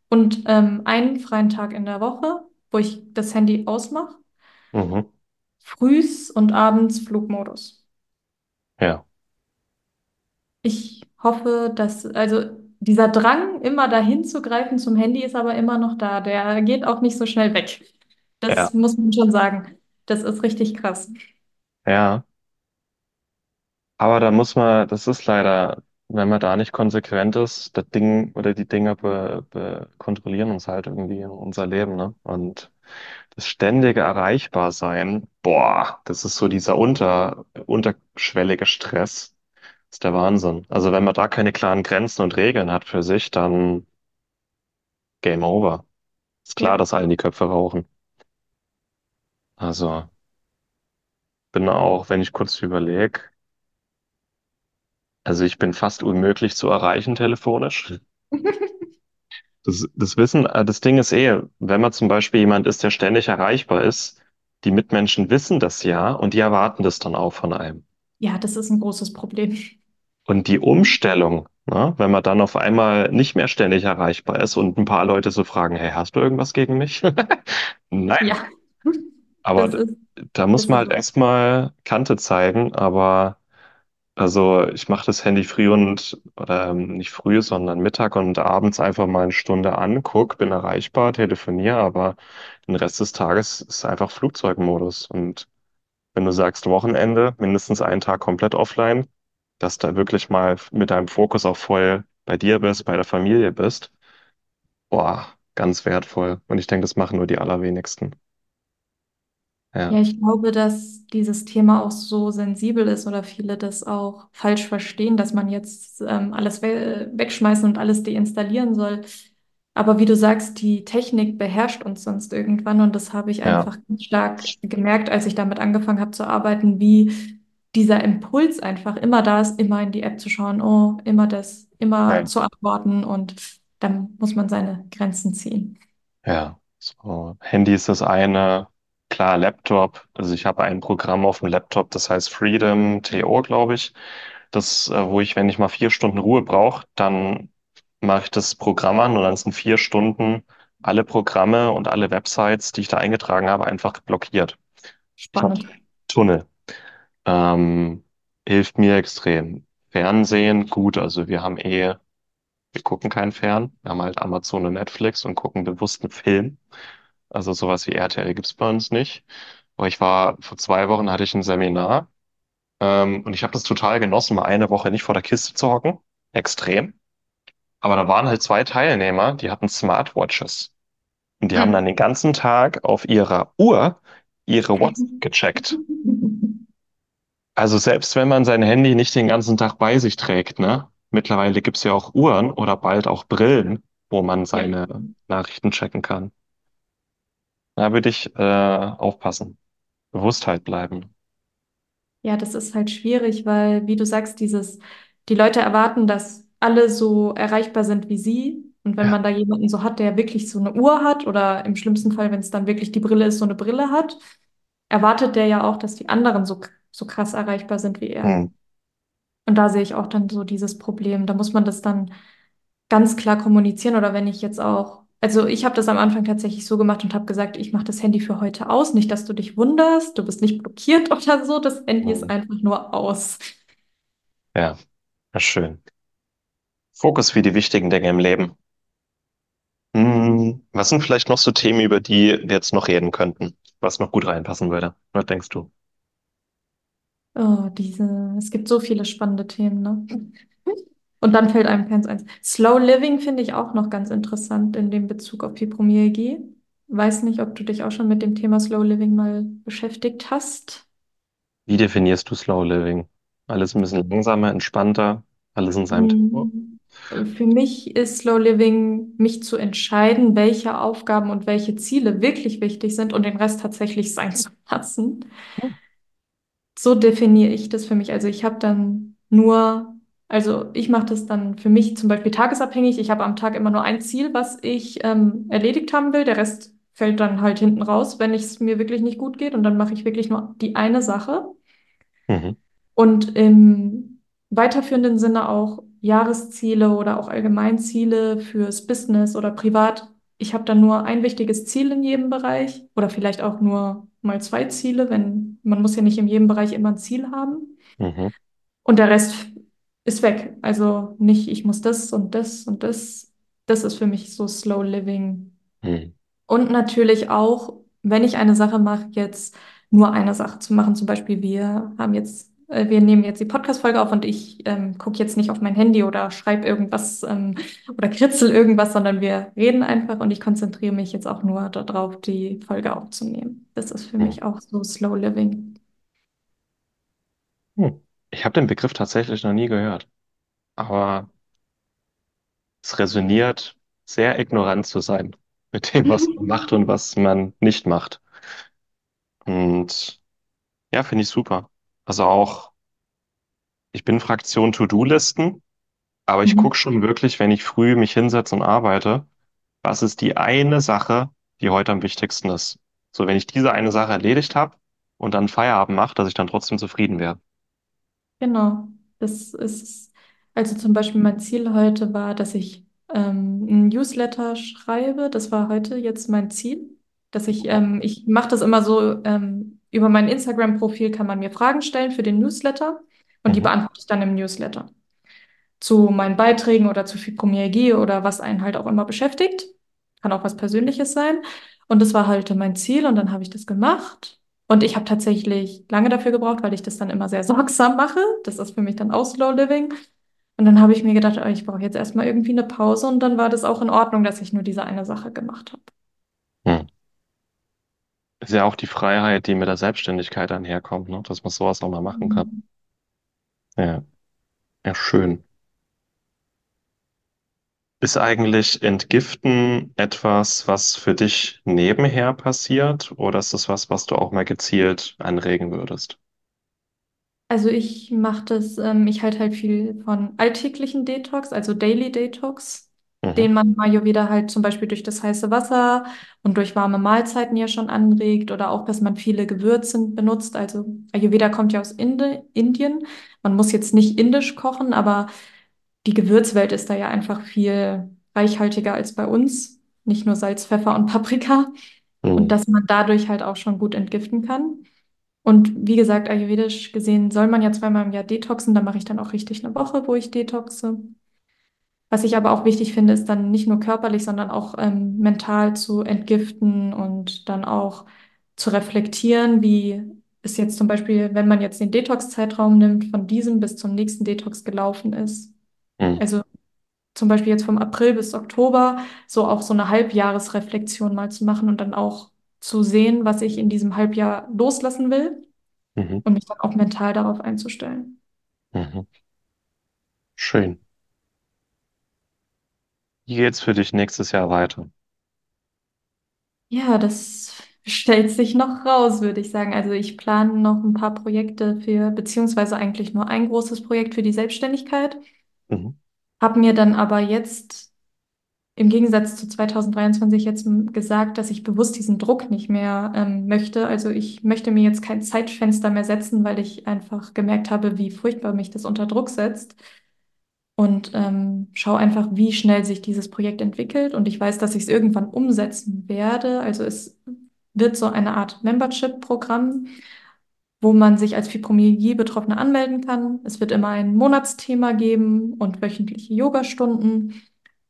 Und ähm, einen freien Tag in der Woche, wo ich das Handy ausmache mhm, frühs und abends Flugmodus. Ja, Ich hoffe, dass, also dieser Drang, immer dahin zu greifen zum Handy, ist aber immer noch da. Der geht auch nicht so schnell weg. ja, Das muss man schon sagen. Das ist richtig krass. ja. Aber da muss man, das ist leider, wenn man da nicht konsequent ist, das Ding oder die Dinge be, be kontrollieren uns halt irgendwie in unser Leben, ne? Und das ständige Erreichbarsein, boah, das ist so dieser unter, unterschwellige Stress. Das ist der Wahnsinn. Also wenn man da keine klaren Grenzen und Regeln hat für sich, dann Game over. Ist klar, Ja, dass allen die Köpfe rauchen. Also bin auch, wenn ich kurz überlege, also ich bin fast unmöglich zu erreichen telefonisch. Das, das Wissen, äh, das Ding ist eh, wenn man zum Beispiel jemand ist, der ständig erreichbar ist, die Mitmenschen wissen das ja und die erwarten das dann auch von einem. Ja, das ist ein großes Problem. Und die Umstellung, ne, wenn man dann auf einmal nicht mehr ständig erreichbar ist und ein paar Leute so fragen, hey, hast du irgendwas gegen mich? Nein. Ja, Aber ist, da muss man halt erstmal Kante zeigen, aber also ich mache das Handy früh und, oder ähm, nicht früh, sondern Mittag und abends einfach mal eine Stunde an, guck, bin erreichbar, telefoniere, aber den Rest des Tages ist einfach Flugzeugmodus. Und wenn du sagst Wochenende, mindestens einen Tag komplett offline, dass da wirklich mal mit deinem Fokus auch voll bei dir bist, bei der Familie bist, boah, ganz wertvoll. Und ich denke, das machen nur die allerwenigsten. Ja, Ja, ich glaube, dass dieses Thema auch so sensibel ist oder viele das auch falsch verstehen, dass man jetzt ähm, alles we wegschmeißen und alles deinstallieren soll. Aber wie du sagst, die Technik beherrscht uns sonst irgendwann und das habe ich ja, einfach ganz stark gemerkt, als ich damit angefangen habe zu arbeiten, wie dieser Impuls einfach immer da ist, immer in die App zu schauen, oh, immer das, immer zu antworten und dann muss man seine Grenzen ziehen. Ja, so Handy ist das eine, klar, Laptop. Also ich habe ein Programm auf dem Laptop, das heißt Freedom TO, glaube ich. Das, äh, wo ich, wenn ich mal vier Stunden Ruhe brauche, dann mache ich das Programm an und dann sind vier Stunden alle Programme und alle Websites, die ich da eingetragen habe, einfach blockiert. Spannend. Tunnel. Ähm, hilft mir extrem. Fernsehen, gut, also wir haben eh, wir gucken kein Fern. Wir haben halt Amazon und Netflix und gucken bewusst einen Film. Also sowas wie RTL gibt's bei uns nicht. Aber ich war, vor zwei Wochen hatte ich ein Seminar, ähm, und ich habe das total genossen, mal eine Woche nicht vor der Kiste zu hocken. Extrem. Aber da waren halt zwei Teilnehmer, die hatten Smartwatches. Und die haben dann Hm. den ganzen Tag auf ihrer Uhr ihre WhatsApp gecheckt. Also selbst wenn man sein Handy nicht den ganzen Tag bei sich trägt, ne? Mittlerweile gibt's ja auch Uhren oder bald auch Brillen, wo man Ja. seine Nachrichten checken kann. Da würde ich äh, aufpassen. Bewusstheit bleiben. Ja, das ist halt schwierig, weil, wie du sagst, dieses, die Leute erwarten, dass alle so erreichbar sind wie sie. Und wenn Ja. man da jemanden so hat, der wirklich so eine Uhr hat oder im schlimmsten Fall, wenn es dann wirklich die Brille ist, so eine Brille hat, erwartet der ja auch, dass die anderen so, so krass erreichbar sind wie er. Hm. Und da sehe ich auch dann so dieses Problem. Da muss man das dann ganz klar kommunizieren oder wenn ich jetzt auch, also ich habe das am Anfang tatsächlich so gemacht und habe gesagt, ich mache das Handy für heute aus, nicht, dass du dich wunderst, du bist nicht blockiert oder so, das Handy ist Hm. einfach nur aus. Ja, ja, schön. Fokus für die wichtigen Dinge im Leben. Hm, was sind vielleicht noch so Themen, über die wir jetzt noch reden könnten, was noch gut reinpassen würde? Was denkst du? Oh, diese, es gibt so viele spannende Themen, ne? Und dann fällt einem keins ein. Slow Living finde ich auch noch ganz interessant in dem Bezug auf Fibromyalgie. Weiß nicht, ob du dich auch schon mit dem Thema Slow Living mal beschäftigt hast. Wie definierst du Slow Living? Alles ein bisschen langsamer, entspannter, alles in seinem Tempo? Mm, Für mich ist Slow Living, mich zu entscheiden, welche Aufgaben und welche Ziele wirklich wichtig sind und den Rest tatsächlich sein zu lassen. So definiere ich das für mich. Also ich habe dann nur, also ich mache das dann für mich zum Beispiel tagesabhängig. Ich habe am Tag immer nur ein Ziel, was ich ähm, erledigt haben will. Der Rest fällt dann halt hinten raus, wenn es mir wirklich nicht gut geht. Und dann mache ich wirklich nur die eine Sache. Mhm. Und im weiterführenden Sinne auch Jahresziele oder auch Allgemeinziele fürs Business oder privat. Ich habe dann nur ein wichtiges Ziel in jedem Bereich oder vielleicht auch nur mal zwei Ziele, wenn man muss ja nicht in jedem Bereich immer ein Ziel haben. Mhm. Und der Rest ist weg. Also nicht, ich muss das und das und das. Das ist für mich so Slow Living. Mhm. Und natürlich auch, wenn ich eine Sache mache, jetzt nur eine Sache zu machen. Zum Beispiel, wir haben jetzt, äh, wir nehmen jetzt die Podcast-Folge auf und ich ähm, gucke jetzt nicht auf mein Handy oder schreibe irgendwas ähm, oder kritzel irgendwas, sondern wir reden einfach und ich konzentriere mich jetzt auch nur darauf, die Folge aufzunehmen. Das ist für Mhm. mich auch so Slow Living. Hm. Ich habe den Begriff tatsächlich noch nie gehört, aber es resoniert, sehr ignorant zu sein mit dem, was man macht und was man nicht macht. Und ja, finde ich super. Also auch, ich bin Fraktion To-Do-Listen, aber ich Mhm. gucke schon wirklich, wenn ich früh mich hinsetze und arbeite, was ist die eine Sache, die heute am wichtigsten ist. So, wenn ich diese eine Sache erledigt habe und dann Feierabend mache, dass ich dann trotzdem zufrieden wäre. Genau. Das ist, also zum Beispiel mein Ziel heute war, dass ich ähm, ein Newsletter schreibe. Das war heute jetzt mein Ziel, dass ich, ähm, ich mache das immer so, ähm, über mein Instagram-Profil kann man mir Fragen stellen für den Newsletter und die Mhm. beantworte ich dann im Newsletter. Zu meinen Beiträgen oder zu Fibromyalgie oder was einen halt auch immer beschäftigt. Kann auch was Persönliches sein. Und das war halt mein Ziel und dann habe ich das gemacht. Und ich habe tatsächlich lange dafür gebraucht, weil ich das dann immer sehr sorgsam mache. Das ist für mich dann auch Slow Living. Und dann habe ich mir gedacht, oh, ich brauche jetzt erstmal irgendwie eine Pause. Und dann war das auch in Ordnung, dass ich nur diese eine Sache gemacht habe. Hm. Ist ja auch die Freiheit, die mit der Selbstständigkeit einherkommt, ne? Dass man sowas auch mal machen kann. Mhm. Ja, ja, schön. Ist eigentlich Entgiften etwas, was für dich nebenher passiert, oder ist das was, was du auch mal gezielt anregen würdest? Also ich mache das, ähm, ich halte halt viel von alltäglichen Detox, also Daily Detox, Mhm. den man im Ayurveda halt zum Beispiel durch das heiße Wasser und durch warme Mahlzeiten ja schon anregt oder auch, dass man viele Gewürze benutzt. Also Ayurveda kommt ja aus Indi Indien. Man muss jetzt nicht indisch kochen, aber die Gewürzwelt ist da ja einfach viel reichhaltiger als bei uns. Nicht nur Salz, Pfeffer und Paprika. Und Mhm. dass man dadurch halt auch schon gut entgiften kann. Und wie gesagt, ayurvedisch gesehen soll man ja zweimal im Jahr detoxen. Da mache ich dann auch richtig eine Woche, wo ich detoxe. Was ich aber auch wichtig finde, ist dann nicht nur körperlich, sondern auch ähm, mental zu entgiften und dann auch zu reflektieren, wie es jetzt zum Beispiel, wenn man jetzt den Detox-Zeitraum nimmt, von diesem bis zum nächsten Detox gelaufen ist. Mhm. Also zum Beispiel jetzt vom April bis Oktober, so auch so eine Halbjahresreflexion mal zu machen und dann auch zu sehen, was ich in diesem Halbjahr loslassen will Mhm. und mich dann auch mental darauf einzustellen. Mhm. Schön. Wie geht's für dich nächstes Jahr weiter? Ja, das stellt sich noch raus, würde ich sagen. Also ich plane noch ein paar Projekte für, beziehungsweise eigentlich nur ein großes Projekt für die Selbstständigkeit, Mhm. habe mir dann aber jetzt im Gegensatz zu 2023 jetzt gesagt, dass ich bewusst diesen Druck nicht mehr ähm, möchte. Also ich möchte mir jetzt kein Zeitfenster mehr setzen, weil ich einfach gemerkt habe, wie furchtbar mich das unter Druck setzt. Und ähm, schaue einfach, wie schnell sich dieses Projekt entwickelt. Und ich weiß, dass ich es irgendwann umsetzen werde. Also es wird so eine Art Membership-Programm, wo man sich als Fibromyalgie-Betroffene anmelden kann. Es wird immer ein Monatsthema geben und wöchentliche Yogastunden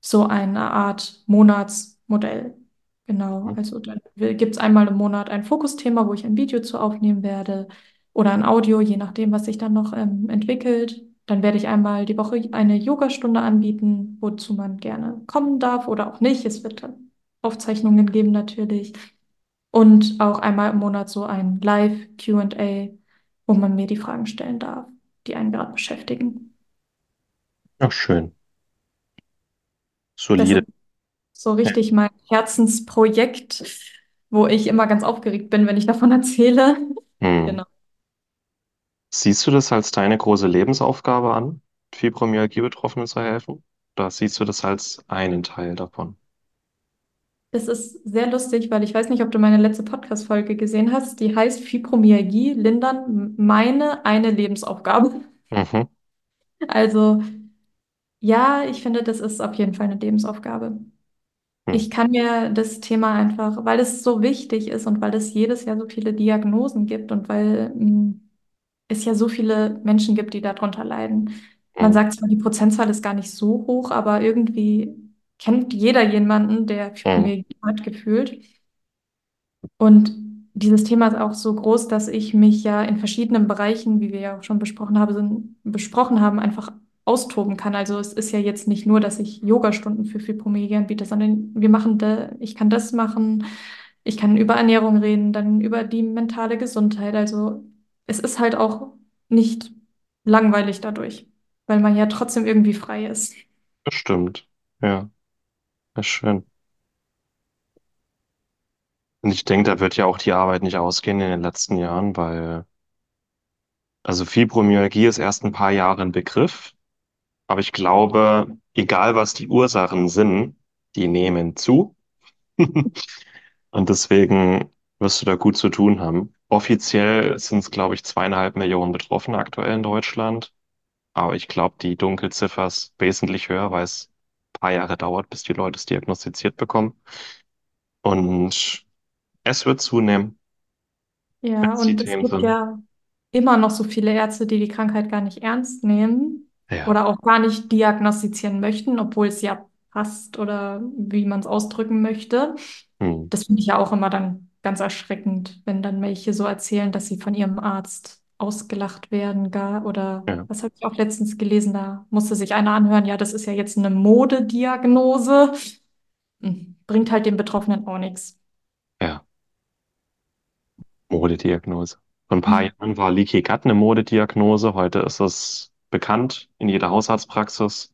so eine Art Monatsmodell. Genau, Mhm. also dann gibt es einmal im Monat ein Fokusthema, wo ich ein Video zu aufnehmen werde oder ein Audio, je nachdem, was sich dann noch ähm, entwickelt. Dann werde ich einmal die Woche eine Yogastunde anbieten, wozu man gerne kommen darf oder auch nicht. Es wird Aufzeichnungen geben natürlich. Und auch einmal im Monat so ein Live-Q&A, wo man mir die Fragen stellen darf, die einen gerade beschäftigen. Ach, schön. Solide. so richtig mein Herzensprojekt, wo ich immer ganz aufgeregt bin, wenn ich davon erzähle. Hm. Genau. Siehst du das als deine große Lebensaufgabe an, Fibromyalgie-Betroffenen zu helfen? Oder siehst du das als einen Teil davon? Das ist sehr lustig, weil ich weiß nicht, ob du meine letzte Podcast-Folge gesehen hast. Die heißt Fibromyalgie lindern, meine eine Lebensaufgabe. Mhm. Also ja, ich finde, das ist auf jeden Fall eine Lebensaufgabe. Hm. Ich kann mir das Thema einfach, weil es so wichtig ist und weil es jedes Jahr so viele Diagnosen gibt und weil mh, es ja so viele Menschen gibt, die darunter leiden. Man Hm. sagt zwar, die Prozentzahl ist gar nicht so hoch, aber irgendwie kennt jeder jemanden, der. Fibromyalgie hat, gefühlt. Und dieses Thema ist auch so groß, dass ich mich ja in verschiedenen Bereichen, wie wir ja auch schon besprochen haben, sind, besprochen haben, einfach austoben kann. Also es ist ja jetzt nicht nur, dass ich Yogastunden für Fibromyalgie anbiete, sondern wir machen da, ich kann das machen, ich kann über Ernährung reden, dann über die mentale Gesundheit. Also es ist halt auch nicht langweilig dadurch, weil man ja trotzdem irgendwie frei ist. Das stimmt. Ja, ist schön. Und ich denke, da wird ja auch die Arbeit nicht ausgehen in den letzten Jahren, weil, also Fibromyalgie ist erst ein paar Jahre ein Begriff, aber ich glaube, egal was die Ursachen sind, die nehmen zu. Und deswegen wirst du da gut zu tun haben. Offiziell sind es, glaube ich, zweieinhalb Millionen Betroffene aktuell in Deutschland. Aber ich glaube, die Dunkelziffer ist wesentlich höher, weil es paar Jahre dauert, bis die Leute es diagnostiziert bekommen. Und es wird zunehmen, Ja, und es gibt sind. ja immer noch so viele Ärzte, die die Krankheit gar nicht ernst nehmen Ja. oder auch gar nicht diagnostizieren möchten, obwohl es ja passt oder wie man es ausdrücken möchte. Hm. Das finde ich ja auch immer dann ganz erschreckend, wenn dann welche so erzählen, dass sie von ihrem Arzt ausgelacht werden, gar oder Ja. was habe ich auch letztens gelesen, da musste sich einer anhören, ja, das ist ja jetzt eine Modediagnose. Hm, Bringt halt den Betroffenen auch nichts. Ja. Modediagnose. Vor ein paar Jahren war Leaky Gut eine Modediagnose. Heute ist es bekannt in jeder Hausarztpraxis.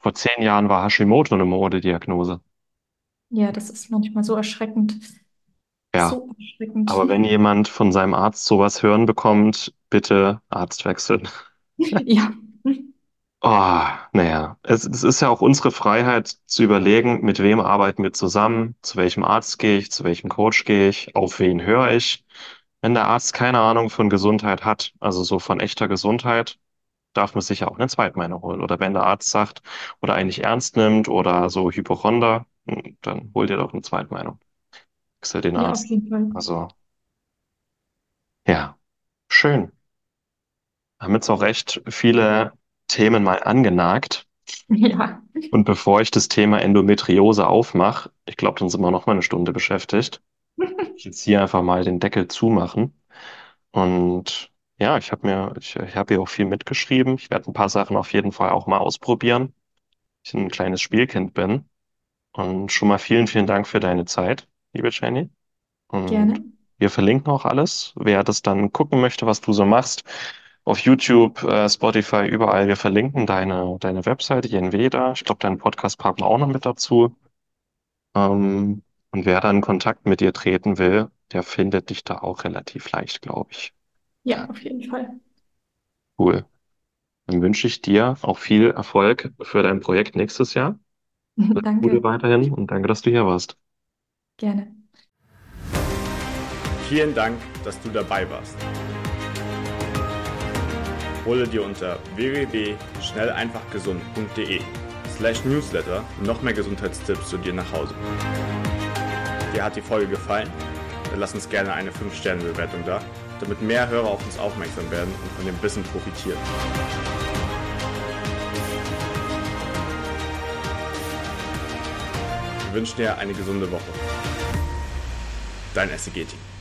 Vor zehn Jahren war Hashimoto eine Modediagnose. Ja, das ist manchmal so erschreckend. Ja. So erschreckend. Aber wenn jemand von seinem Arzt sowas hören bekommt, bitte Arzt wechseln. Ja. Oh, naja, es, es ist ja auch unsere Freiheit zu überlegen, mit wem arbeiten wir zusammen, zu welchem Arzt gehe ich, zu welchem Coach gehe ich, auf wen höre ich. Wenn der Arzt keine Ahnung von Gesundheit hat, also so von echter Gesundheit, darf man sich ja auch eine Zweitmeinung holen. Oder wenn der Arzt sagt oder eigentlich ernst nimmt oder so Hypochonder, hm, dann hol dir doch eine Zweitmeinung. Wechsel den Ja, auf Arzt. jeden Fall. Also, ja, schön. Haben jetzt auch echt viele Themen mal angenagt. Ja. Und bevor ich das Thema Endometriose aufmache, ich glaube, dann sind wir noch mal eine Stunde beschäftigt. Ich jetzt hier einfach mal den Deckel zumachen. Und ja, ich habe mir, ich, ich habe hier auch viel mitgeschrieben. Ich werde ein paar Sachen auf jeden Fall auch mal ausprobieren. Ich ein kleines Spielkind bin. Und schon mal vielen, vielen Dank für deine Zeit, liebe Jenny. Und Gerne. wir verlinken auch alles. Wer das dann gucken möchte, was du so machst, auf YouTube, äh, Spotify, überall. Wir verlinken deine, deine Webseite, Jenveda. Ich glaube, deinen Podcast packen wir auch noch mit dazu. Ähm, und wer dann in Kontakt mit dir treten will, der findet dich da auch relativ leicht, glaube ich. Ja, auf jeden Fall. Cool. Dann wünsche ich dir auch viel Erfolg für dein Projekt nächstes Jahr. Alles Gute Danke. weiterhin und danke, dass du hier warst. Gerne. Vielen Dank, dass du dabei warst. Hole dir unter www.schnelleinfachgesund.de slash newsletter noch mehr Gesundheitstipps zu dir nach Hause. Dir hat die Folge gefallen? Dann lass uns gerne eine 5-Sterne-Bewertung da, damit mehr Hörer auf uns aufmerksam werden und von dem Wissen profitieren. Wir wünschen dir eine gesunde Woche. Dein SEG-Team.